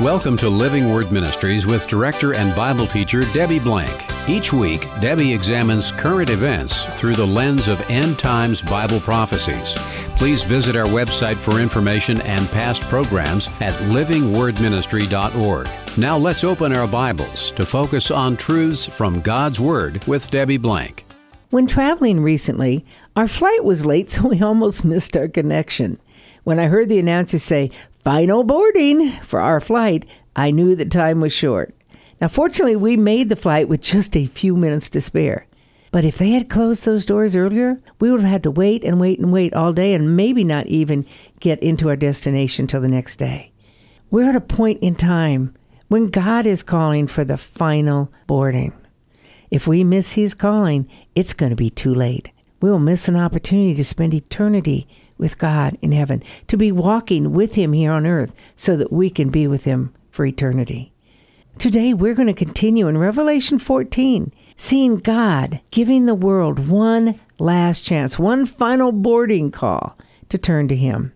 Welcome to Living Word Ministries with director and Bible teacher Debbie Blank. Each week, Debbie examines current events through the lens of end times Bible prophecies. Please visit our website for information and past programs at livingwordministry.org. Now let's open our Bibles to focus on truths from God's Word with Debbie Blank. When traveling recently, our flight was late, so we almost missed our connection. When I heard the announcer say, final boarding for our flight, I knew that time was short. Now, fortunately, we made the flight with just a few minutes to spare. But if they had closed those doors earlier, we would have had to wait and wait and wait all day and maybe not even get into our destination till the next day. We're at a point in time when God is calling for the final boarding. If we miss His calling, it's going to be too late. We will miss an opportunity to spend eternity with God in heaven, to be walking with Him here on earth so that we can be with Him for eternity. Today, we're going to continue in Revelation 14, seeing God giving the world one last chance, one final boarding call to turn to Him.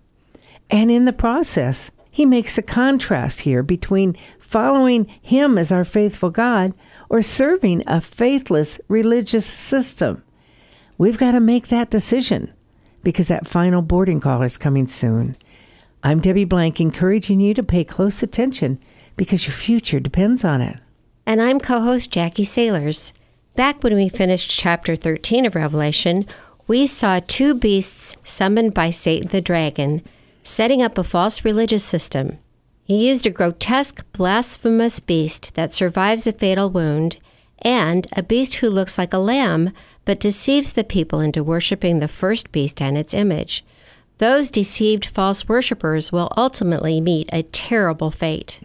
And in the process, He makes a contrast here between following Him as our faithful God or serving a faithless religious system. We've got to make that decision because that final boarding call is coming soon. I'm Debbie Blank, encouraging you to pay close attention because your future depends on it. And I'm co host Jackie Sailors. Back when we finished chapter 13 of Revelation, we saw two beasts summoned by Satan the dragon, setting up a false religious system. He used a grotesque, blasphemous beast that survives a fatal wound, and a beast who looks like a lamb but deceives the people into worshiping the first beast and its image. Those deceived false worshippers will ultimately meet a terrible fate.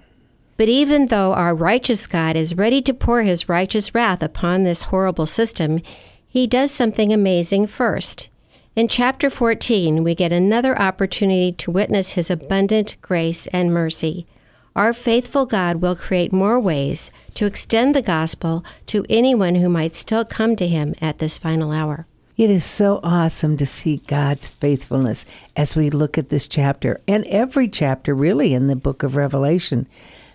But even though our righteous God is ready to pour his righteous wrath upon this horrible system, he does something amazing first. In chapter 14, we get another opportunity to witness his abundant grace and mercy our faithful God will create more ways to extend the gospel to anyone who might still come to him at this final hour. It is so awesome to see God's faithfulness as we look at this chapter and every chapter, really, in the book of Revelation,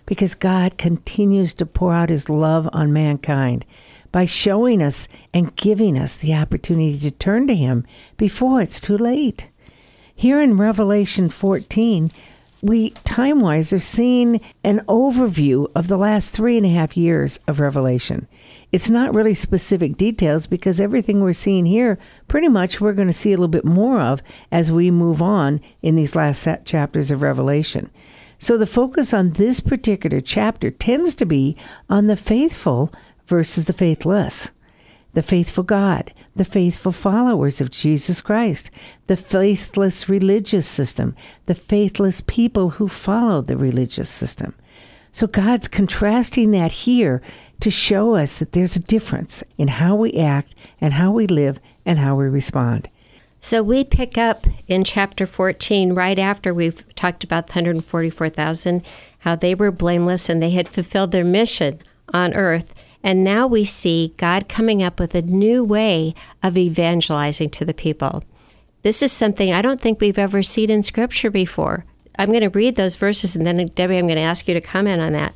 because God continues to pour out his love on mankind by showing us and giving us the opportunity to turn to him before it's too late. Here in Revelation 14, we time wise seeing an overview of the last three and a half years of Revelation. It's not really specific details because everything we're seeing here, pretty much, we're going to see a little bit more of as we move on in these last chapters of Revelation. So the focus on this particular chapter tends to be on the faithful versus the faithless the faithful God, the faithful followers of Jesus Christ, the faithless religious system, the faithless people who follow the religious system. So God's contrasting that here to show us that there's a difference in how we act and how we live and how we respond. So we pick up in chapter 14 right after we've talked about the 144,000, how they were blameless and they had fulfilled their mission on earth. And now we see God coming up with a new way of evangelizing to the people. This is something I don't think we've ever seen in Scripture before. I'm going to read those verses and then, Debbie, I'm going to ask you to comment on that.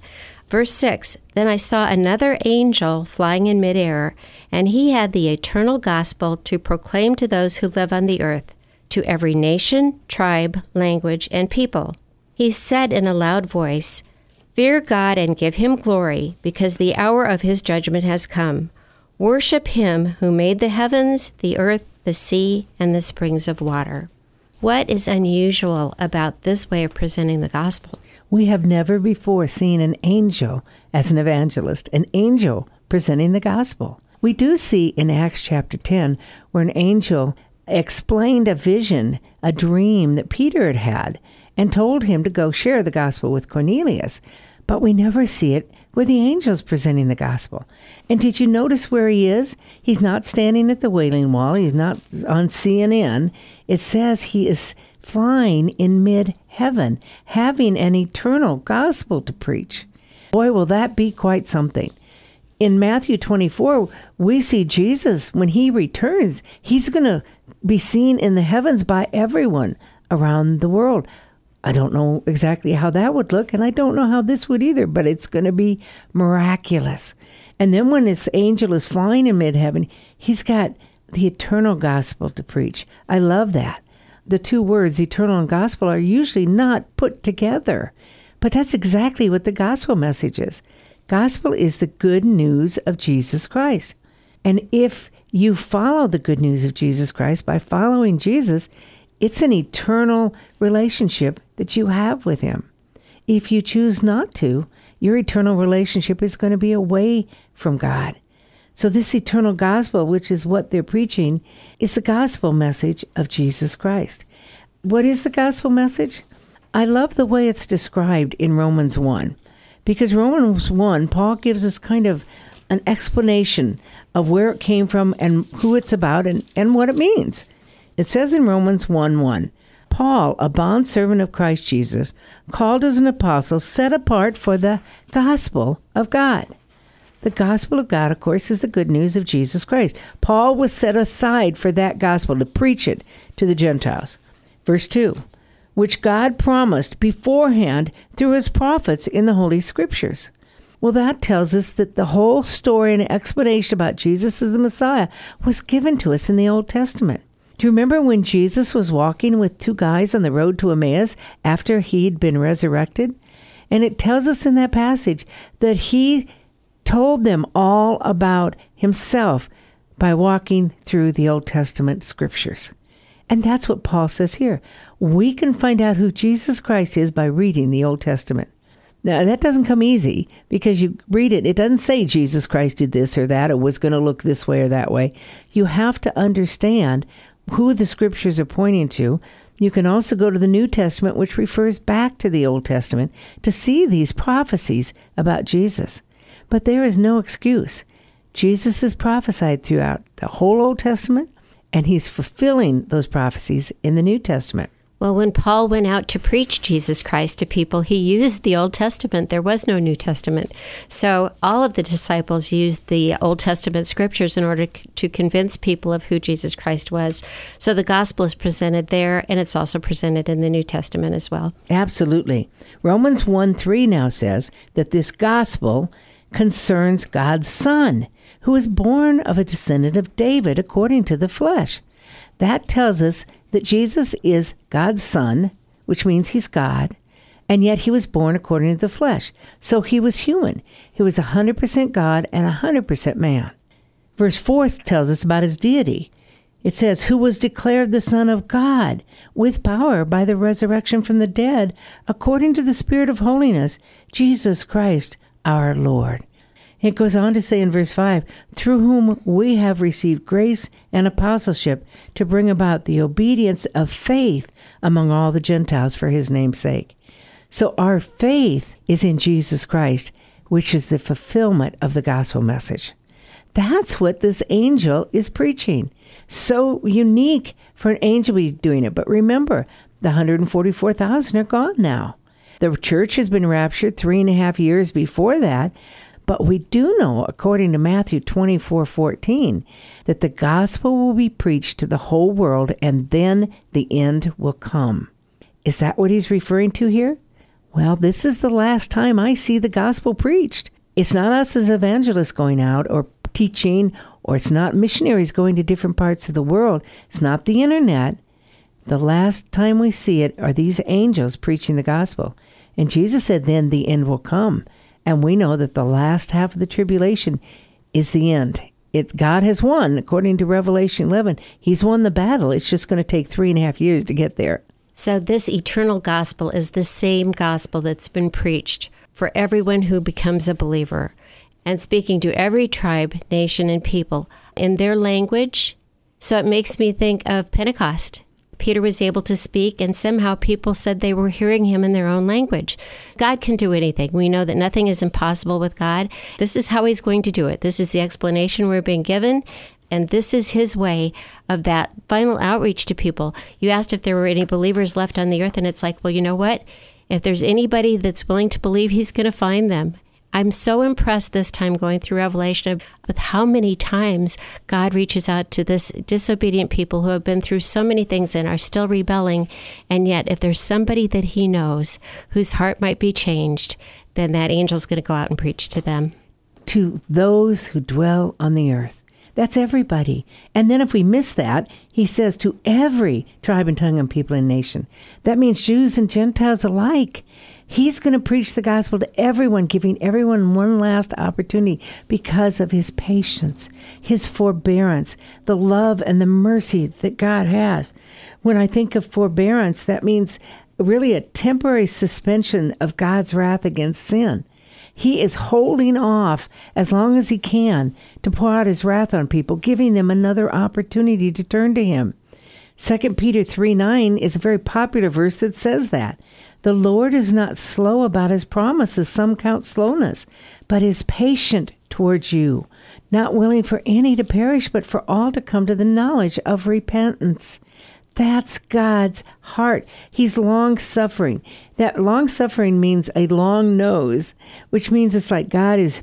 Verse 6 Then I saw another angel flying in midair, and he had the eternal gospel to proclaim to those who live on the earth, to every nation, tribe, language, and people. He said in a loud voice, Fear God and give him glory, because the hour of his judgment has come. Worship him who made the heavens, the earth, the sea, and the springs of water. What is unusual about this way of presenting the gospel? We have never before seen an angel as an evangelist, an angel presenting the gospel. We do see in Acts chapter 10 where an angel explained a vision, a dream that Peter had had, and told him to go share the gospel with Cornelius but we never see it with the angels presenting the gospel. And did you notice where he is? He's not standing at the Wailing Wall, he's not on CNN. It says he is flying in mid heaven, having an eternal gospel to preach. Boy, will that be quite something. In Matthew 24, we see Jesus, when he returns, he's going to be seen in the heavens by everyone around the world I don't know exactly how that would look, and I don't know how this would either, but it's going to be miraculous. And then when this angel is flying in mid heaven, he's got the eternal gospel to preach. I love that. The two words, eternal and gospel, are usually not put together. But that's exactly what the gospel message is. Gospel is the good news of Jesus Christ. And if you follow the good news of Jesus Christ by following Jesus, it's an eternal relationship that you have with Him. If you choose not to, your eternal relationship is going to be away from God. So, this eternal gospel, which is what they're preaching, is the gospel message of Jesus Christ. What is the gospel message? I love the way it's described in Romans 1, because Romans 1, Paul gives us kind of an explanation of where it came from and who it's about and, and what it means. It says in Romans 1 1, Paul, a bondservant of Christ Jesus, called as an apostle, set apart for the gospel of God. The gospel of God, of course, is the good news of Jesus Christ. Paul was set aside for that gospel to preach it to the Gentiles. Verse 2 which God promised beforehand through his prophets in the Holy Scriptures. Well, that tells us that the whole story and explanation about Jesus as the Messiah was given to us in the Old Testament. Do you remember when Jesus was walking with two guys on the road to Emmaus after he'd been resurrected? And it tells us in that passage that he told them all about himself by walking through the Old Testament scriptures. And that's what Paul says here. We can find out who Jesus Christ is by reading the Old Testament. Now, that doesn't come easy because you read it, it doesn't say Jesus Christ did this or that, or was going to look this way or that way. You have to understand who the scriptures are pointing to. You can also go to the New Testament, which refers back to the Old Testament, to see these prophecies about Jesus. But there is no excuse. Jesus is prophesied throughout the whole Old Testament, and he's fulfilling those prophecies in the New Testament. Well, when Paul went out to preach Jesus Christ to people, he used the Old Testament. There was no New Testament. So all of the disciples used the Old Testament scriptures in order to convince people of who Jesus Christ was. So the gospel is presented there, and it's also presented in the New Testament as well. Absolutely. Romans 1 3 now says that this gospel concerns God's Son, who was born of a descendant of David according to the flesh. That tells us that Jesus is God's Son, which means he's God, and yet he was born according to the flesh. So he was human. He was 100% God and 100% man. Verse 4 tells us about his deity. It says, Who was declared the Son of God with power by the resurrection from the dead, according to the Spirit of holiness, Jesus Christ our Lord. It goes on to say in verse 5 through whom we have received grace and apostleship to bring about the obedience of faith among all the Gentiles for his name's sake. So our faith is in Jesus Christ, which is the fulfillment of the gospel message. That's what this angel is preaching. So unique for an angel to be doing it. But remember, the 144,000 are gone now. The church has been raptured three and a half years before that. But we do know, according to Matthew 24 14, that the gospel will be preached to the whole world and then the end will come. Is that what he's referring to here? Well, this is the last time I see the gospel preached. It's not us as evangelists going out or teaching, or it's not missionaries going to different parts of the world. It's not the internet. The last time we see it are these angels preaching the gospel. And Jesus said, then the end will come. And we know that the last half of the tribulation is the end. It, God has won, according to Revelation 11. He's won the battle. It's just going to take three and a half years to get there. So, this eternal gospel is the same gospel that's been preached for everyone who becomes a believer and speaking to every tribe, nation, and people in their language. So, it makes me think of Pentecost Peter was able to speak, and somehow people said they were hearing him in their own language. God can do anything. We know that nothing is impossible with God. This is how he's going to do it. This is the explanation we're being given. And this is his way of that final outreach to people. You asked if there were any believers left on the earth, and it's like, well, you know what? If there's anybody that's willing to believe, he's going to find them. I'm so impressed this time going through Revelation with how many times God reaches out to this disobedient people who have been through so many things and are still rebelling. And yet, if there's somebody that He knows whose heart might be changed, then that angel's going to go out and preach to them. To those who dwell on the earth. That's everybody. And then if we miss that, he says to every tribe and tongue and people and nation. That means Jews and Gentiles alike. He's going to preach the gospel to everyone, giving everyone one last opportunity because of his patience, his forbearance, the love and the mercy that God has. When I think of forbearance, that means really a temporary suspension of God's wrath against sin. He is holding off as long as he can to pour out his wrath on people, giving them another opportunity to turn to him. 2 Peter 3 9 is a very popular verse that says that. The Lord is not slow about his promises, some count slowness, but is patient towards you, not willing for any to perish, but for all to come to the knowledge of repentance. That's God's heart. He's long suffering. That long suffering means a long nose, which means it's like God is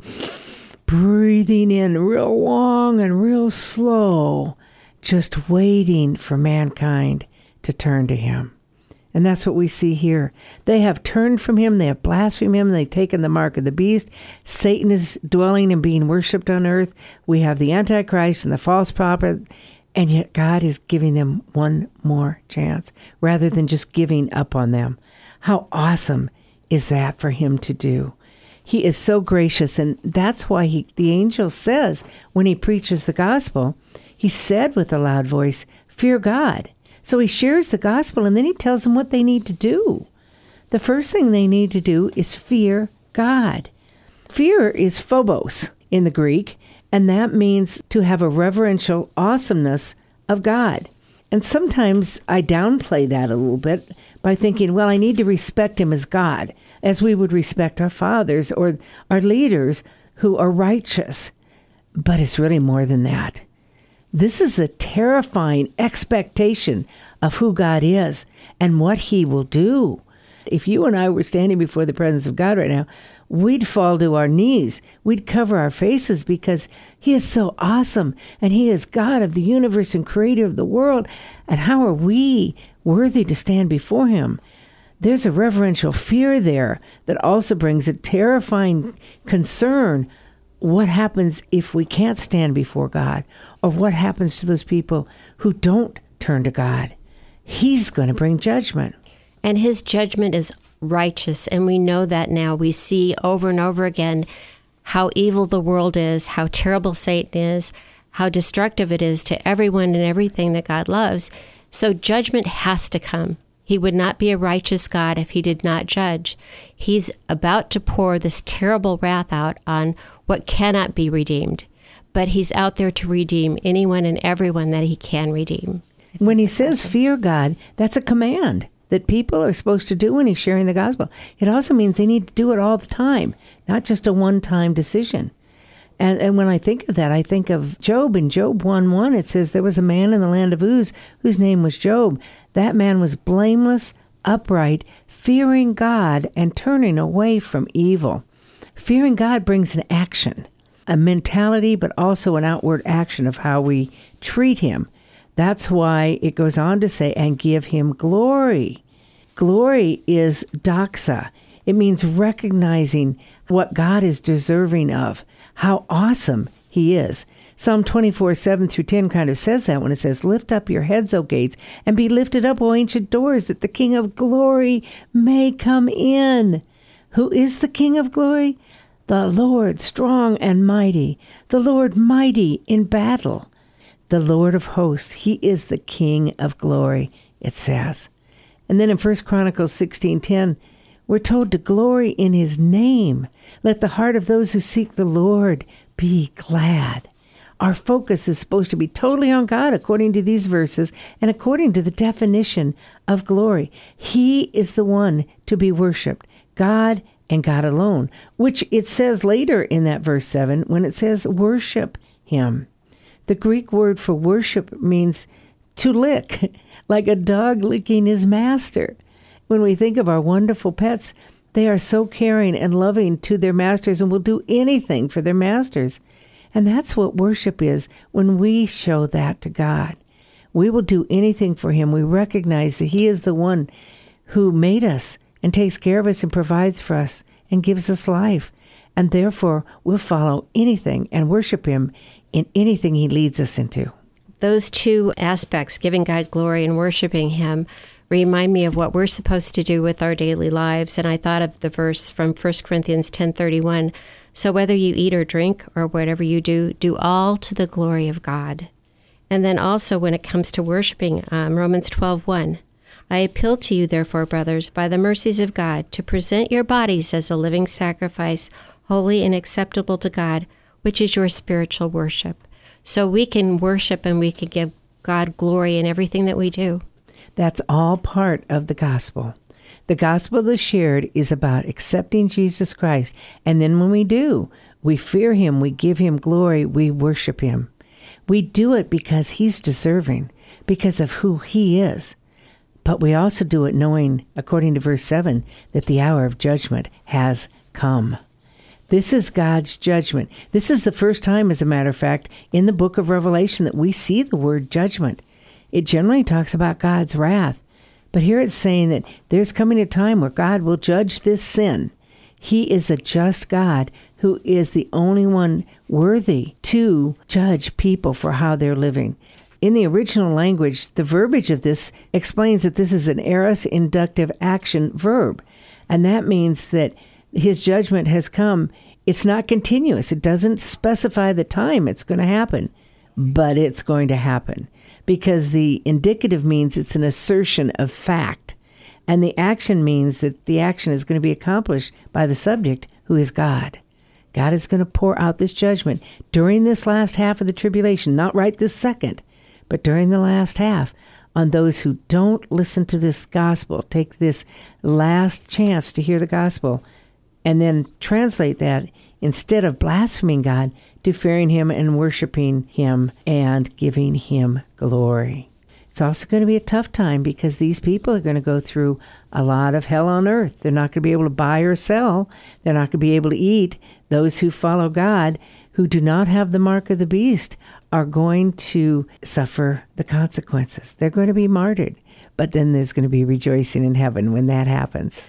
breathing in real long and real slow, just waiting for mankind to turn to Him. And that's what we see here. They have turned from him, they have blasphemed him, they've taken the mark of the beast. Satan is dwelling and being worshiped on earth. We have the Antichrist and the false prophet, and yet God is giving them one more chance rather than just giving up on them. How awesome is that for him to do? He is so gracious, and that's why he, the angel says when he preaches the gospel, he said with a loud voice, Fear God so he shares the gospel and then he tells them what they need to do. The first thing they need to do is fear God. Fear is phobos in the Greek, and that means to have a reverential awesomeness of God. And sometimes I downplay that a little bit by thinking, well, I need to respect him as God, as we would respect our fathers or our leaders who are righteous. But it's really more than that. This is a terrifying expectation of who God is and what He will do. If you and I were standing before the presence of God right now, we'd fall to our knees. We'd cover our faces because He is so awesome and He is God of the universe and creator of the world. And how are we worthy to stand before Him? There's a reverential fear there that also brings a terrifying concern what happens if we can't stand before God? Or what happens to those people who don't turn to God? He's going to bring judgment. And his judgment is righteous. And we know that now. We see over and over again how evil the world is, how terrible Satan is, how destructive it is to everyone and everything that God loves. So judgment has to come. He would not be a righteous God if he did not judge. He's about to pour this terrible wrath out on what cannot be redeemed, but he's out there to redeem anyone and everyone that he can redeem. When he says fear God, that's a command that people are supposed to do when he's sharing the gospel. It also means they need to do it all the time, not just a one time decision. And, and when I think of that, I think of Job. In Job 1 1, it says, There was a man in the land of Uz whose name was Job. That man was blameless, upright, fearing God, and turning away from evil. Fearing God brings an action, a mentality, but also an outward action of how we treat Him. That's why it goes on to say, and give Him glory. Glory is doxa, it means recognizing what God is deserving of how awesome he is. Psalm 24, 7 through 10 kind of says that when it says, Lift up your heads, O gates, and be lifted up, O ancient doors, that the King of glory may come in. Who is the King of glory? The Lord strong and mighty, the Lord mighty in battle, the Lord of hosts. He is the King of glory, it says. And then in 1 Chronicles 16:10, we're told to glory in his name. Let the heart of those who seek the Lord be glad. Our focus is supposed to be totally on God according to these verses and according to the definition of glory. He is the one to be worshiped, God and God alone, which it says later in that verse 7 when it says worship him. The Greek word for worship means to lick, like a dog licking his master when we think of our wonderful pets, They are so caring and loving to their masters and will do anything for their masters. And that's what worship is when we show that to God. We will do anything for Him. We recognize that He is the one who made us and takes care of us and provides for us and gives us life. And therefore, we'll follow anything and worship Him in anything He leads us into. Those two aspects, giving God glory and worshiping Him, remind me of what we're supposed to do with our daily lives. And i thought of the verse from 1 corinthians 10.31 so whether you eat or drink or whatever you do do all to the glory of god. And then also when it comes to worshiping um, romans 12.1 i appeal to you therefore brothers by the mercies of god to present your bodies as a living sacrifice holy and acceptable to god which is your spiritual worship so we can worship and we can give god glory in everything that we do that's all part of the gospel. The gospel that's shared is about accepting Jesus Christ. And then when we do, we fear him, we give him glory, we worship him. We do it because he's deserving, because of who he is. But we also do it knowing, according to verse 7, that the hour of judgment has come. This is God's judgment. This is the first time, as a matter of fact, in the book of Revelation that we see the word judgment it generally talks about God's wrath. But here it's saying that there's coming a time where God will judge this sin. He is a just God who is the only one worthy to judge people for how they're living. In the original language, the verbiage of this explains that this is an aorist indicative action verb. And that means that his judgment has come. It's not continuous, it doesn't specify the time it's going to happen, but it's going to happen because the indicative means it's an assertion of fact, and the action means that the action is going to be accomplished by the subject, who is God. God is going to pour out this judgment during this last half of the tribulation, not right this second, but during the last half on those who don't listen to this gospel, take this last chance to hear the gospel, and then translate that instead of blaspheming God to fearing Him and worshiping Him and giving Him glory. It's also going to be a tough time because these people are going to go through a lot of hell on earth. They're not going to be able to buy or sell. They're not going to be able to eat. Those who follow God, who do not have the mark of the beast, are going to suffer the consequences. They're going to be martyred. But then there's going to be rejoicing in heaven when that happens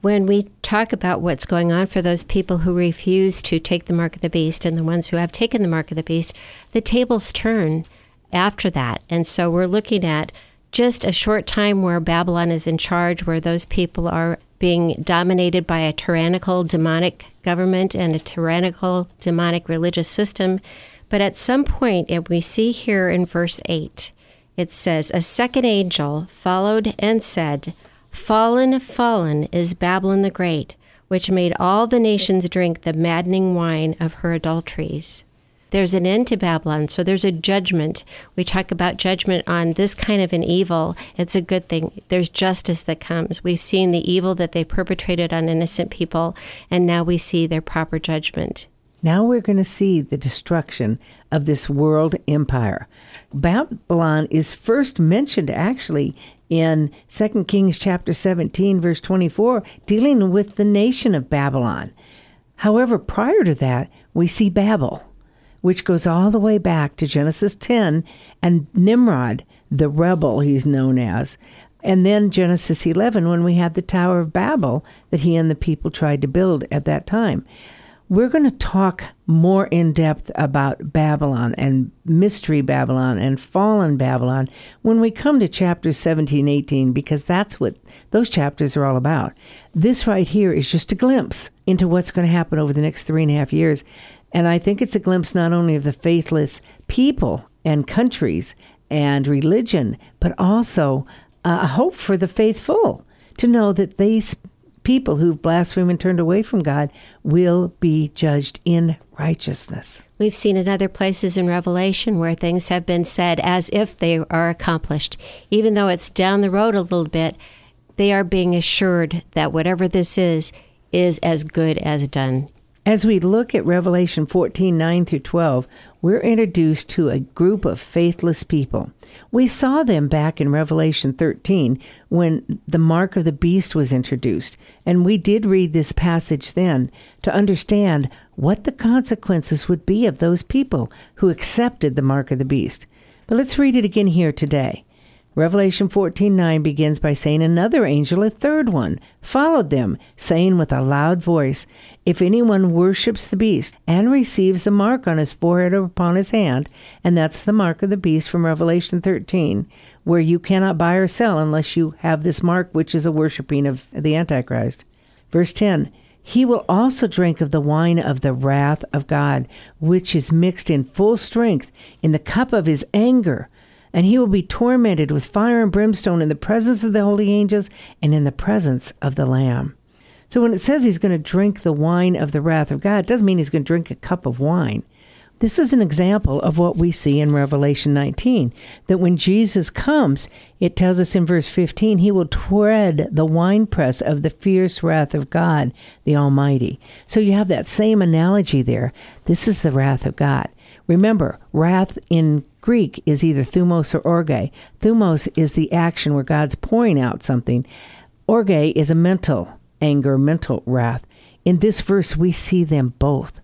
when we talk about what's going on for those people who refuse to take the mark of the beast and the ones who have taken the mark of the beast, the tables turn after that. And so we're looking at just a short time where Babylon is in charge, where those people are being dominated by a tyrannical demonic government and a tyrannical demonic religious system. But at some point, and we see here in verse 8, it says, A second angel followed and said, Fallen, fallen is Babylon the Great, which made all the nations drink the maddening wine of her adulteries. There's an end to Babylon, so there's a judgment. We talk about judgment on this kind of an evil. It's a good thing. There's justice that comes. We've seen the evil that they perpetrated on innocent people, and now we see their proper judgment. Now we're going to see the destruction of this world empire. Babylon is first mentioned actually in 2 Kings chapter 17 verse 24 dealing with the nation of Babylon. However, prior to that, we see Babel, which goes all the way back to Genesis 10 and Nimrod, the rebel he's known as. And then Genesis 11 when we had the Tower of Babel that he and the people tried to build at that time. We're going to talk more in depth about Babylon and Mystery Babylon and Fallen Babylon when we come to chapters 17, 18, because that's what those chapters are all about. This right here is just a glimpse into what's going to happen over the next three and a half years. And I think it's a glimpse not only of the faithless people and countries and religion, but also uh, a hope for the faithful to know that these people who've blasphemed and turned away from God will be judged in righteousness. We've seen in other places in Revelation where things have been said as if they are accomplished. Even though it's down the road a little bit, they are being assured that whatever this is, is as good as done. As we look at Revelation 14 9 through 12, we're introduced to a group of faithless people. We saw them back in Revelation 13 when the mark of the beast was introduced, and we did read this passage then to understand what the consequences would be of those people who accepted the mark of the beast. But let's read it again here today. Revelation 14:9 begins by saying another angel, a third one, followed them, saying with a loud voice, If anyone worships the beast and receives a mark on his forehead or upon his hand, and that's the mark of the beast from Revelation 13, where you cannot buy or sell unless you have this mark, which is a worshiping of the Antichrist. Verse 10 he will also drink of the wine of the wrath of God, which is mixed in full strength in the cup of his anger and he will be tormented with fire and brimstone in the presence of the holy angels and in the presence of the Lamb. So when it says he's going to drink the wine of the wrath of God, it doesn't mean he's going to drink a cup of wine. This is an example of what we see in Revelation 19 that when Jesus comes, it tells us in verse 15, he will tread the winepress of the fierce wrath of God, the Almighty. So you have that same analogy there. This is the wrath of God. Remember, wrath in Greek is either thumos or orge. Thumos is the action where God's pouring out something. Orge is a mental anger, mental wrath. In this verse, we see them both.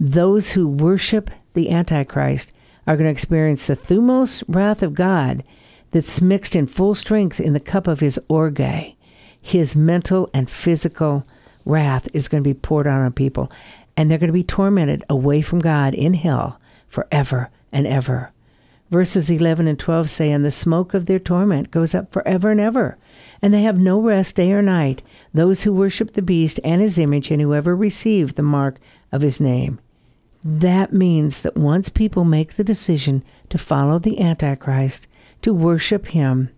Those who worship the Antichrist are going to experience the thumos wrath of God that's mixed in full strength in the cup of his orge. His mental and physical wrath is going to be poured out on people, and they're going to be tormented away from God in hell forever and ever. Verses 11 and 12 say, And the smoke of their torment goes up forever and ever, and they have no rest day or night, those who worship the beast and his image, and whoever receive the mark of his name. That means that once people make the decision to follow the Antichrist, to worship him,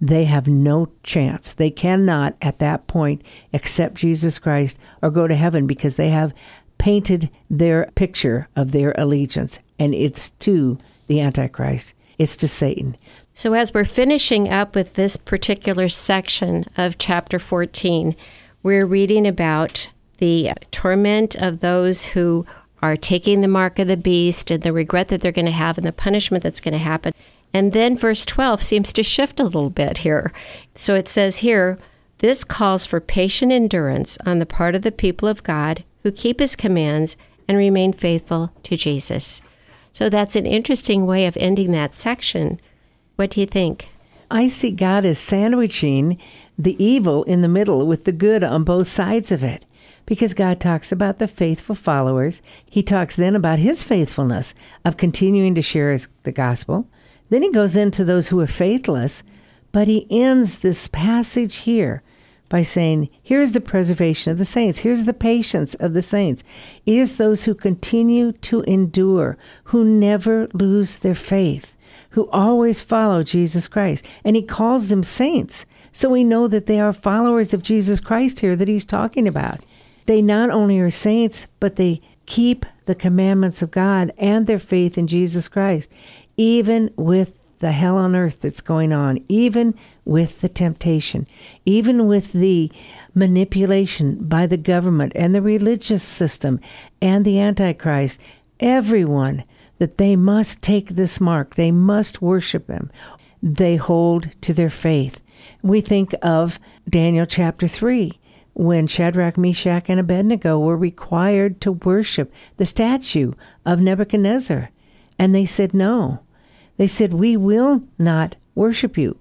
they have no chance. They cannot, at that point, accept Jesus Christ or go to heaven because they have painted their picture of their allegiance, and it's to the Antichrist. It's to Satan. So, as we're finishing up with this particular section of chapter 14, we're reading about the torment of those who are taking the mark of the beast and the regret that they're going to have and the punishment that's going to happen. And then verse 12 seems to shift a little bit here. So it says here, this calls for patient endurance on the part of the people of God who keep his commands and remain faithful to Jesus. So that's an interesting way of ending that section. What do you think? I see God as sandwiching the evil in the middle with the good on both sides of it. Because God talks about the faithful followers. He talks then about his faithfulness of continuing to share his, the gospel. Then he goes into those who are faithless, but he ends this passage here by saying, Here's the preservation of the saints. Here's the patience of the saints. It is those who continue to endure, who never lose their faith, who always follow Jesus Christ. And he calls them saints. So we know that they are followers of Jesus Christ here that he's talking about. They not only are saints, but they keep the commandments of God and their faith in Jesus Christ, even with the hell on earth that's going on, even with the temptation, even with the manipulation by the government and the religious system and the Antichrist, everyone, that they must take this mark, they must worship him. They hold to their faith. We think of Daniel chapter 3 when Shadrach, Meshach, and Abednego were required to worship the statue of Nebuchadnezzar. And they said no. They said, We will not worship you.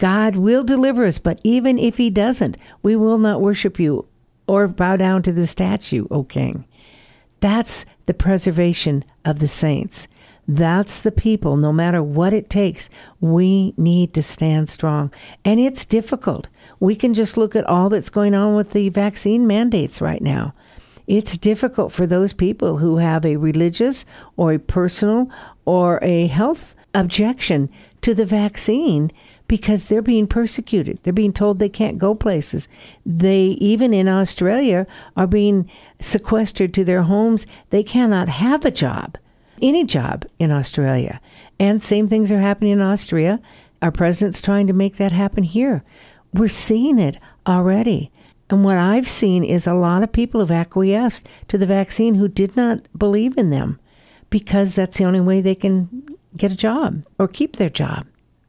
God will deliver us, but even if He doesn't, we will not worship you or bow down to the statue, O King. That's the preservation of the saints. That's the people, no matter what it takes, we need to stand strong. And it's difficult. We can just look at all that's going on with the vaccine mandates right now. It's difficult for those people who have a religious or a personal or a health objection to the vaccine because they're being persecuted. They're being told they can't go places. They, even in Australia, are being sequestered to their homes. They cannot have a job, any job in Australia. And same things are happening in Austria. Our president's trying to make that happen here. We're seeing it already. And what I've seen is a lot of people have acquiesced to the vaccine who did not believe in them because that's the only way they can get a job or keep their job.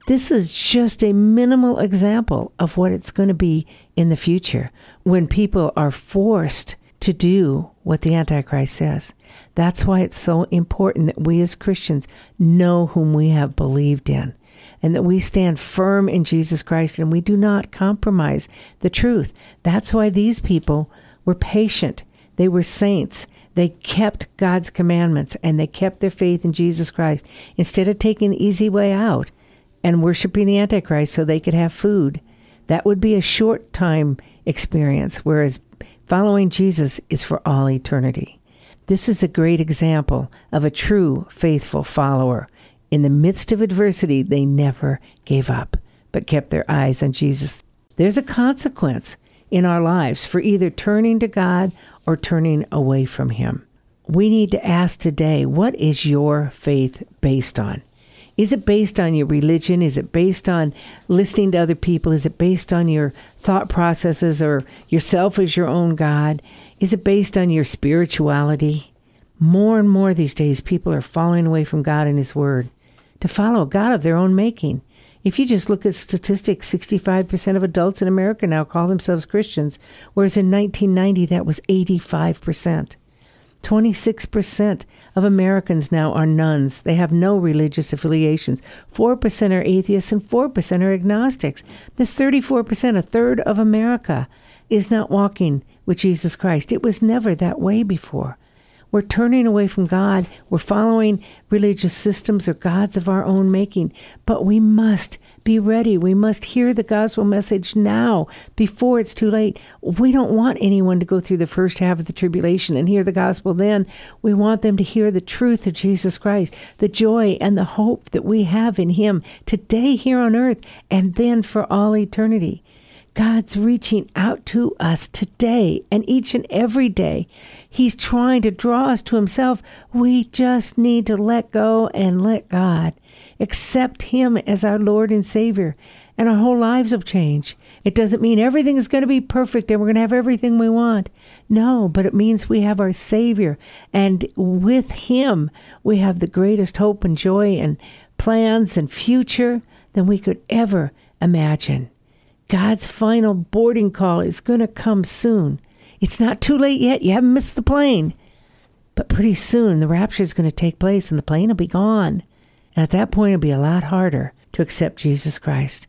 This is just a minimal example of what it's going to be in the future when people are forced to do what the Antichrist says. That's why it's so important that we as Christians know whom we have believed in and that we stand firm in Jesus Christ and we do not compromise the truth. That's why these people were patient. They were saints. They kept God's commandments and they kept their faith in Jesus Christ instead of taking the easy way out and worshiping the Antichrist so they could have food. That would be a short time experience, whereas following Jesus is for all eternity. This is a great example of a true faithful follower. In the midst of adversity, they never gave up, but kept their eyes on Jesus. There's a consequence in our lives for either turning to God or turning away from Him. We need to ask today what is your faith based on? Is it based on your religion? Is it based on listening to other people? Is it based on your thought processes or yourself as your own God? Is it based on your spirituality? More and more these days, people are falling away from God and His Word to follow a God of their own making. If you just look at statistics, 65% of adults in America now call themselves Christians, whereas in 1990 that was 85%. 26% of Americans now are nones. They have no religious affiliations. 4% are atheists and 4% are agnostics. This 34%, a third of America, is not walking with Jesus Christ. It was never that way before. We're turning away from God. We're following religious systems or gods of our own making. But we must be ready. We must hear the gospel message now before it's too late. We don't want anyone to go through the first half of the tribulation and hear the gospel then. We want them to hear the truth of Jesus Christ, the joy and the hope that we have in Him today here on earth and then for all eternity. God's reaching out to us today and each and every day. He's trying to draw us to Himself. We just need to let go and let God. Accept Him as our Lord and Savior, and our whole lives will change. It doesn't mean everything is going to be perfect and we're going to have everything we want. No, but it means we have our Savior, and with Him, we have the greatest hope and joy and plans and future than we could ever imagine. God's final boarding call is going to come soon. It's not too late yet. You haven't missed the plane. But pretty soon, the rapture is going to take place and the plane will be gone. And at that point, it'll be a lot harder to accept Jesus Christ.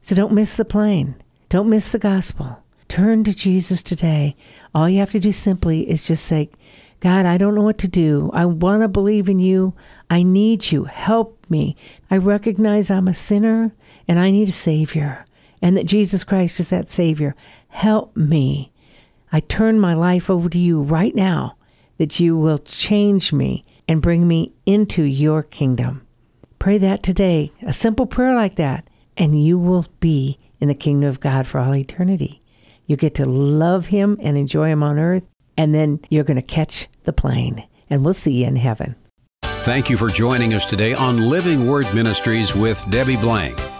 So don't miss the plane. Don't miss the gospel. Turn to Jesus today. All you have to do simply is just say, God, I don't know what to do. I want to believe in you. I need you. Help me. I recognize I'm a sinner and I need a Savior and that Jesus Christ is that Savior. Help me. I turn my life over to you right now that you will change me and bring me into your kingdom. Pray that today, a simple prayer like that, and you will be in the kingdom of God for all eternity. You get to love Him and enjoy Him on earth, and then you're going to catch the plane, and we'll see you in heaven. Thank you for joining us today on Living Word Ministries with Debbie Blank.